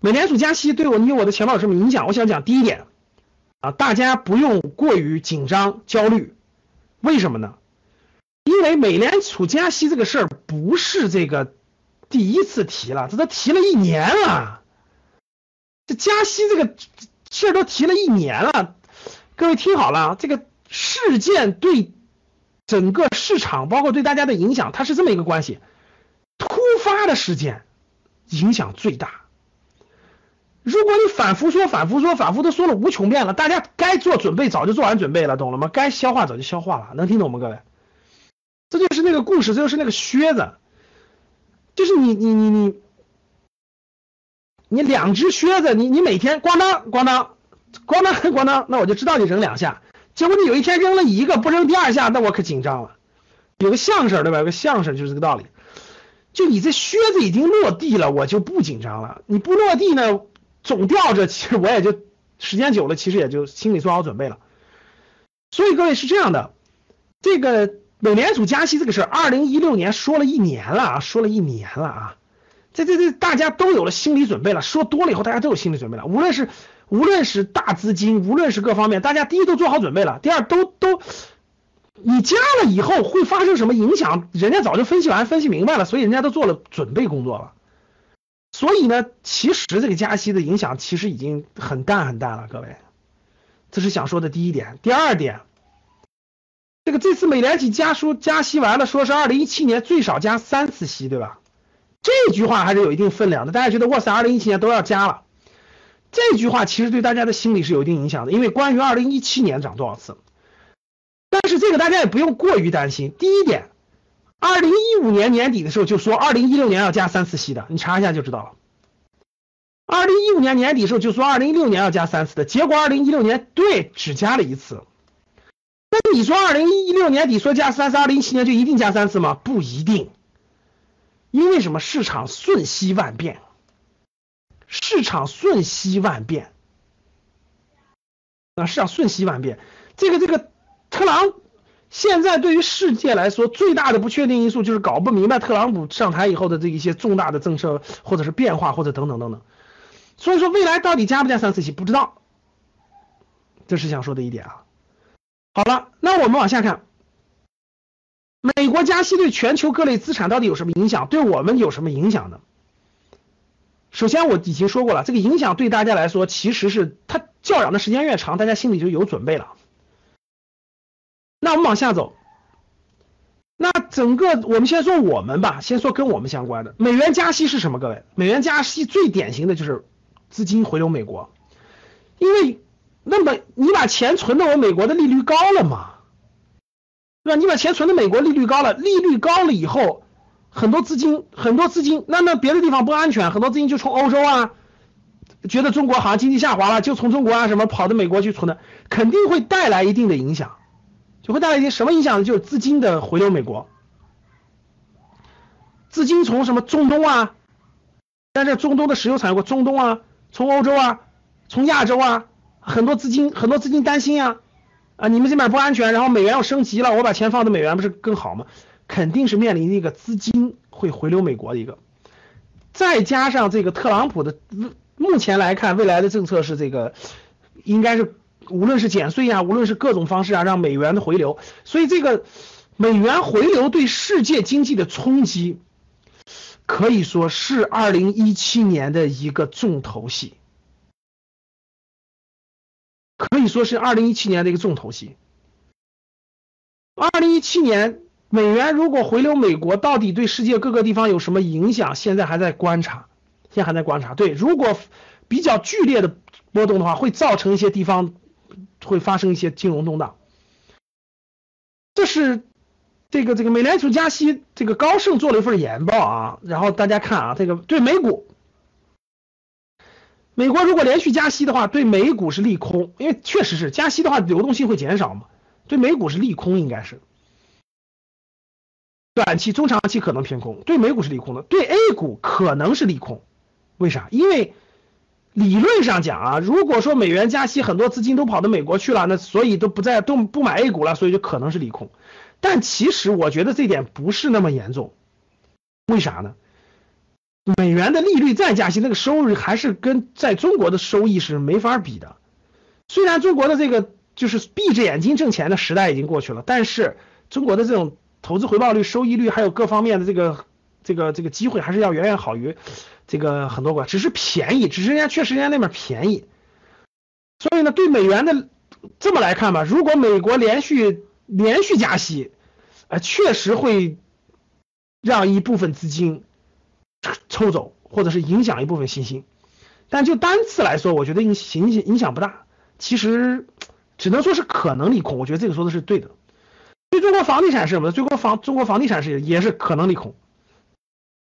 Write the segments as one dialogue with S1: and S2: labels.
S1: 美联储加息对我你我的钱包有什么影响？我想讲第一点啊，大家不用过于紧张焦虑，为什么呢？因为美联储加息这个事儿不是这个第一次提了，这都提了一年了，这加息这个事儿都提了一年了，各位听好了，这个事件对整个市场包括对大家的影响，它是这么一个关系，突发的事件影响最大。如果你反复说、反复说、反复都说了无穷遍了，大家该做准备早就做完准备了，懂了吗？该消化早就消化了，能听懂吗，各位？这就是那个故事，这就是那个靴子，就是你你你你，你两只靴子，你你每天咣当咣当咣当咣当，那我就知道你扔两下。结果你有一天扔了一个，不扔第二下，那我可紧张了。有个相声对吧？有个相声就是这个道理。就你这靴子已经落地了，我就不紧张了。你不落地呢？总吊着，其实我也就时间久了，其实也就心里做好准备了。所以各位是这样的，这个美联储加息这个事儿，二零一六年说了一年了啊，说了一年了啊，这这这大家都有了心理准备了。说多了以后，大家都有心理准备了。无论是无论是大资金，无论是各方面，大家第一都做好准备了，第二都都你加了以后会发生什么影响，人家早就分析完、分析明白了，所以人家都做了准备工作了。所以呢，其实这个加息的影响其实已经很淡很淡了，各位，这是想说的第一点。第二点，这个这次美联储加书加息完了，说是二零一七年最少加三次息，对吧？这句话还是有一定分量的。大家觉得哇塞，二零一七年都要加了，这句话其实对大家的心理是有一定影响的，因为关于二零一七年涨多少次，但是这个大家也不用过于担心。第一点。二零一五年年底的时候就说二零一六年要加三次息的，你查一下就知道了。二零一五年年底的时候就说二零一六年要加三次的，结果二零一六年对只加了一次。那你说二零一六年底说加三次，二零一七年就一定加三次吗？不一定，因为什么？市场瞬息万变，市场瞬息万变，啊，市场瞬息万变。这个这个特朗。现在对于世界来说，最大的不确定因素就是搞不明白特朗普上台以后的这一些重大的政策或者是变化或者等等等等。所以说未来到底加不加三次息不知道，这是想说的一点啊。好了，那我们往下看，美国加息对全球各类资产到底有什么影响？对我们有什么影响呢？首先我已经说过了，这个影响对大家来说，其实是它叫嚷的时间越长，大家心里就有准备了。那我们往下走，那整个我们先说我们吧，先说跟我们相关的美元加息是什么？各位，美元加息最典型的就是资金回流美国，因为那么你把钱存到我美国的利率高了嘛，对吧？你把钱存到美国利率高了，利率高了以后，很多资金很多资金，那那别的地方不安全，很多资金就从欧洲啊，觉得中国好像经济下滑了，就从中国啊什么跑到美国去存的，肯定会带来一定的影响。就会带来一些什么影响呢？就是资金的回流美国，资金从什么中东啊，但是中东的石油产业国，中东啊，从欧洲啊，从亚洲啊，很多资金很多资金担心啊，啊，你们这边不安全，然后美元要升级了，我把钱放在美元不是更好吗？肯定是面临一个资金会回流美国的一个，再加上这个特朗普的目前来看，未来的政策是这个应该是。无论是减税啊，无论是各种方式啊，让美元的回流，所以这个美元回流对世界经济的冲击，可以说是二零一七年的一个重头戏，可以说是二零一七年的一个重头戏。二零一七年美元如果回流美国，到底对世界各个地方有什么影响？现在还在观察，现在还在观察。对，如果比较剧烈的波动的话，会造成一些地方。会发生一些金融动荡，这是这个这个美联储加息，这个高盛做了一份研报啊，然后大家看啊，这个对美股，美国如果连续加息的话，对美股是利空，因为确实是加息的话，流动性会减少嘛，对美股是利空，应该是短期、中长期可能偏空，对美股是利空的，对 A 股可能是利空，为啥？因为。理论上讲啊，如果说美元加息，很多资金都跑到美国去了，那所以都不在都不买 A 股了，所以就可能是利空。但其实我觉得这点不是那么严重，为啥呢？美元的利率再加息，那个收入还是跟在中国的收益是没法比的。虽然中国的这个就是闭着眼睛挣钱的时代已经过去了，但是中国的这种投资回报率、收益率还有各方面的这个这个这个机会，还是要远远好于这个很多国家。只是便宜，只是人家确实人家那边便宜。所以呢，对美元的这么来看吧，如果美国连续连续加息，呃，确实会让一部分资金抽走，或者是影响一部分信心。但就单次来说，我觉得影影影响不大。其实只能说是可能利空，我觉得这个说的是对的。对中国房地产是什么呢？中国房中国房地产是也是可能利空。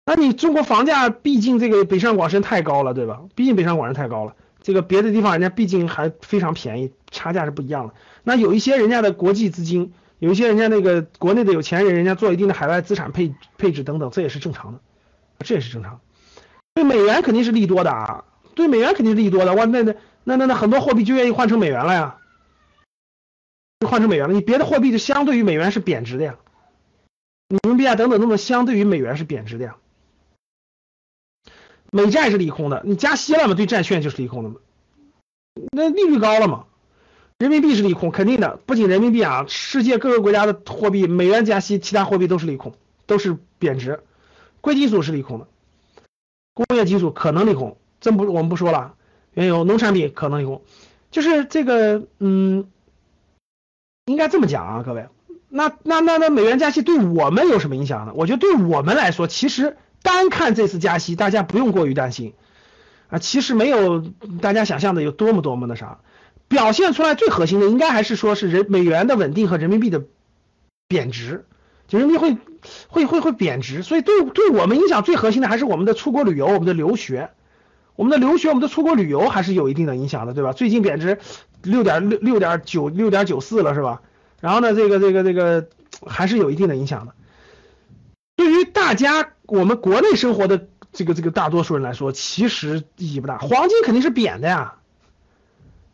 S1: 那你中国房价毕竟这个北上广深太高了，对吧？毕竟北上广深太高了，这个别的地方人家毕竟还非常便宜，差价是不一样的。那有一些人家的国际资金，有一些人家那个国内的有钱人，人家做一定的海外资产配配置等等，这也是正常的，这也是正常。对美元肯定是利多的啊，对美元肯定是利多的。哇，那那。那那那很多货币就愿意换成美元了呀，就换成美元了。你别的货币就相对于美元是贬值的呀，人民币啊等等等等，相对于美元是贬值的呀。美债是利空的，你加息了嘛，对债券就是利空的嘛。那利率高了嘛，人民币是利空，肯定的。不仅人民币啊，世界各个国家的货币，美元加息，其他货币都是利空，都是贬值。贵金属是利空的，工业金属可能利空，这不我们不说了。原油、农产品可能利空，就是这个，嗯，应该这么讲啊，各位，那那那那美元加息对我们有什么影响呢？我觉得对我们来说，其实单看这次加息，大家不用过于担心啊，其实没有大家想象的有多么多么的啥，表现出来最核心的应该还是说是人美元的稳定和人民币的贬值，就人民币会会会会贬值，所以对对我们影响最核心的还是我们的出国旅游、我们的留学。我们的留学，我们的出国旅游还是有一定的影响的，对吧？最近贬值六点六六点九六点九四了，是吧？然后呢，这个这个这个还是有一定的影响的。大家我们国内生活的这个这个大多数人来说，其实意义不大。黄金肯定是贬的呀，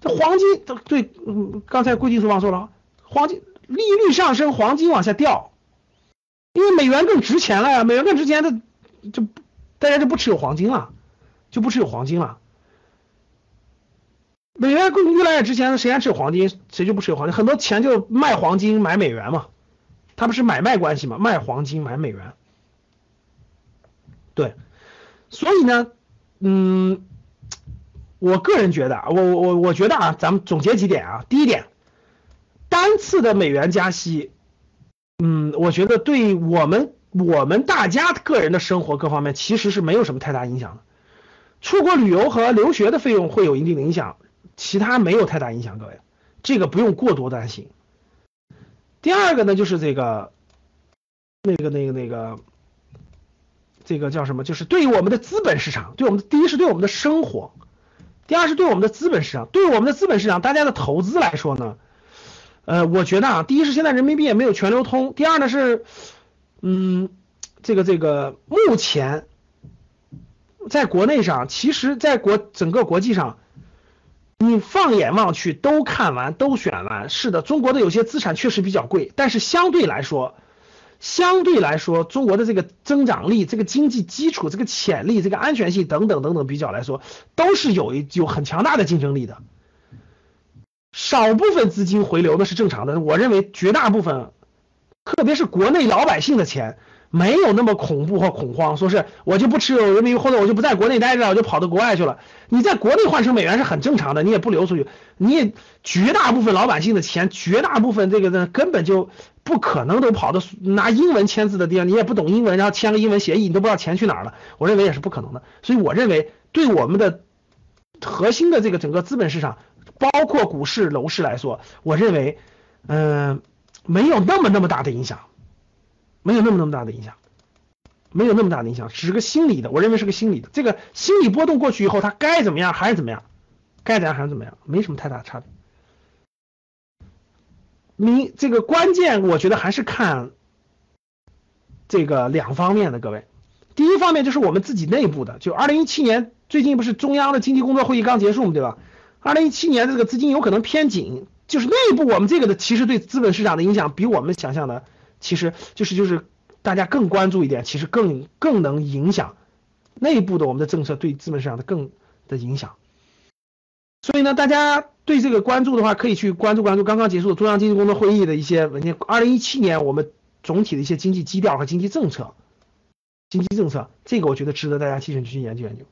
S1: 这黄金这对，嗯，刚才贵金属忘说了，黄金利率上升，黄金往下掉，因为美元更值钱了呀，美元更值钱，的就大家就不持有黄金了。就不持有黄金了。美元更越来越值钱，谁还持有黄金？谁就不持有黄金？很多钱就卖黄金买美元嘛，它不是买卖关系嘛？卖黄金买美元。对，所以呢，嗯，我个人觉得啊，我我我觉得啊，咱们总结几点啊。第一点，单次的美元加息，嗯，我觉得对我们我们大家个人的生活各方面其实是没有什么太大影响的。出国旅游和留学的费用会有一定的影响，其他没有太大影响，各位，这个不用过多担心。第二个呢，就是这个，那个那个那个，这个叫什么？就是对于我们的资本市场，对我们的第一是对我们的生活，第二是对我们的资本市场。对于我们的资本市场，大家的投资来说呢，呃，我觉得啊，第一是现在人民币也没有全流通，第二呢是，嗯，这个这个目前。在国内上，其实，在国整个国际上，你放眼望去都看完都选完，是的，中国的有些资产确实比较贵，但是相对来说，相对来说，中国的这个增长力、这个经济基础、这个潜力、这个安全性等等等等比较来说，都是有一有很强大的竞争力的。少部分资金回流那是正常的，我认为绝大部分，特别是国内老百姓的钱。没有那么恐怖和恐慌，说是我就不持有人民币，或者我就不在国内待着，我就跑到国外去了。你在国内换成美元是很正常的，你也不流出去。你也绝大部分老百姓的钱，绝大部分这个呢，根本就不可能都跑到拿英文签字的地方，你也不懂英文，然后签个英文协议，你都不知道钱去哪儿了。我认为也是不可能的。所以我认为，对我们的核心的这个整个资本市场，包括股市、楼市来说，我认为，嗯，没有那么那么大的影响。没有那么那么大的影响，没有那么大的影响，只是个心理的，我认为是个心理的。这个心理波动过去以后，它该怎么样还是怎么样，该怎样还是怎么样，没什么太大差别。你这个关键，我觉得还是看这个两方面的，各位。第一方面就是我们自己内部的，就二零一七年最近不是中央的经济工作会议刚结束嘛，对吧？二零一七年这个资金有可能偏紧，就是内部我们这个的其实对资本市场的影响比我们想象的。其实就是就是大家更关注一点，其实更更能影响内部的我们的政策对资本市场的更的影响。所以呢，大家对这个关注的话，可以去关注关注刚刚结束中央经济工作会议的一些文件。二零一七年我们总体的一些经济基调和经济政策，经济政策这个我觉得值得大家提前去研究研究，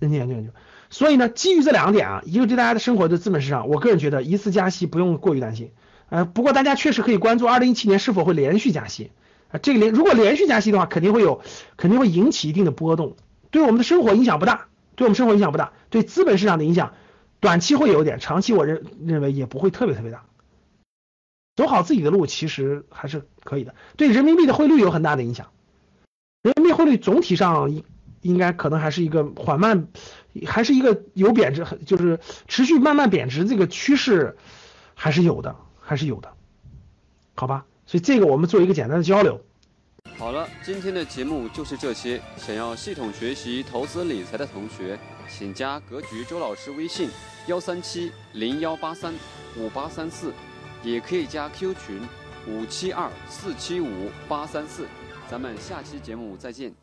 S1: 认真研究研究。所以呢，基于这两点啊，一个对大家的生活的资本市场，我个人觉得一次加息不用过于担心。呃，不过大家确实可以关注二零一七年是否会连续加息啊。这个连如果连续加息的话，肯定会有，肯定会引起一定的波动，对我们的生活影响不大，对我们生活影响不大，对资本市场的影响。短期会有点，长期我认认为也不会特别特别大。走好自己的路其实还是可以的，对人民币的汇率有很大的影响。人民币汇率总体上应应该可能还是一个缓慢，还是一个有贬值，就是持续慢慢贬值这个趋势还是有的，还是有的，好吧？所以这个我们做一个简单的交流。
S2: 好了，今天的节目就是这些。想要系统学习投资理财的同学，请加格局周老师微信。幺三七零幺八三五八三四，也可以加 Q 群五七二四七五八三四，咱们下期节目再见。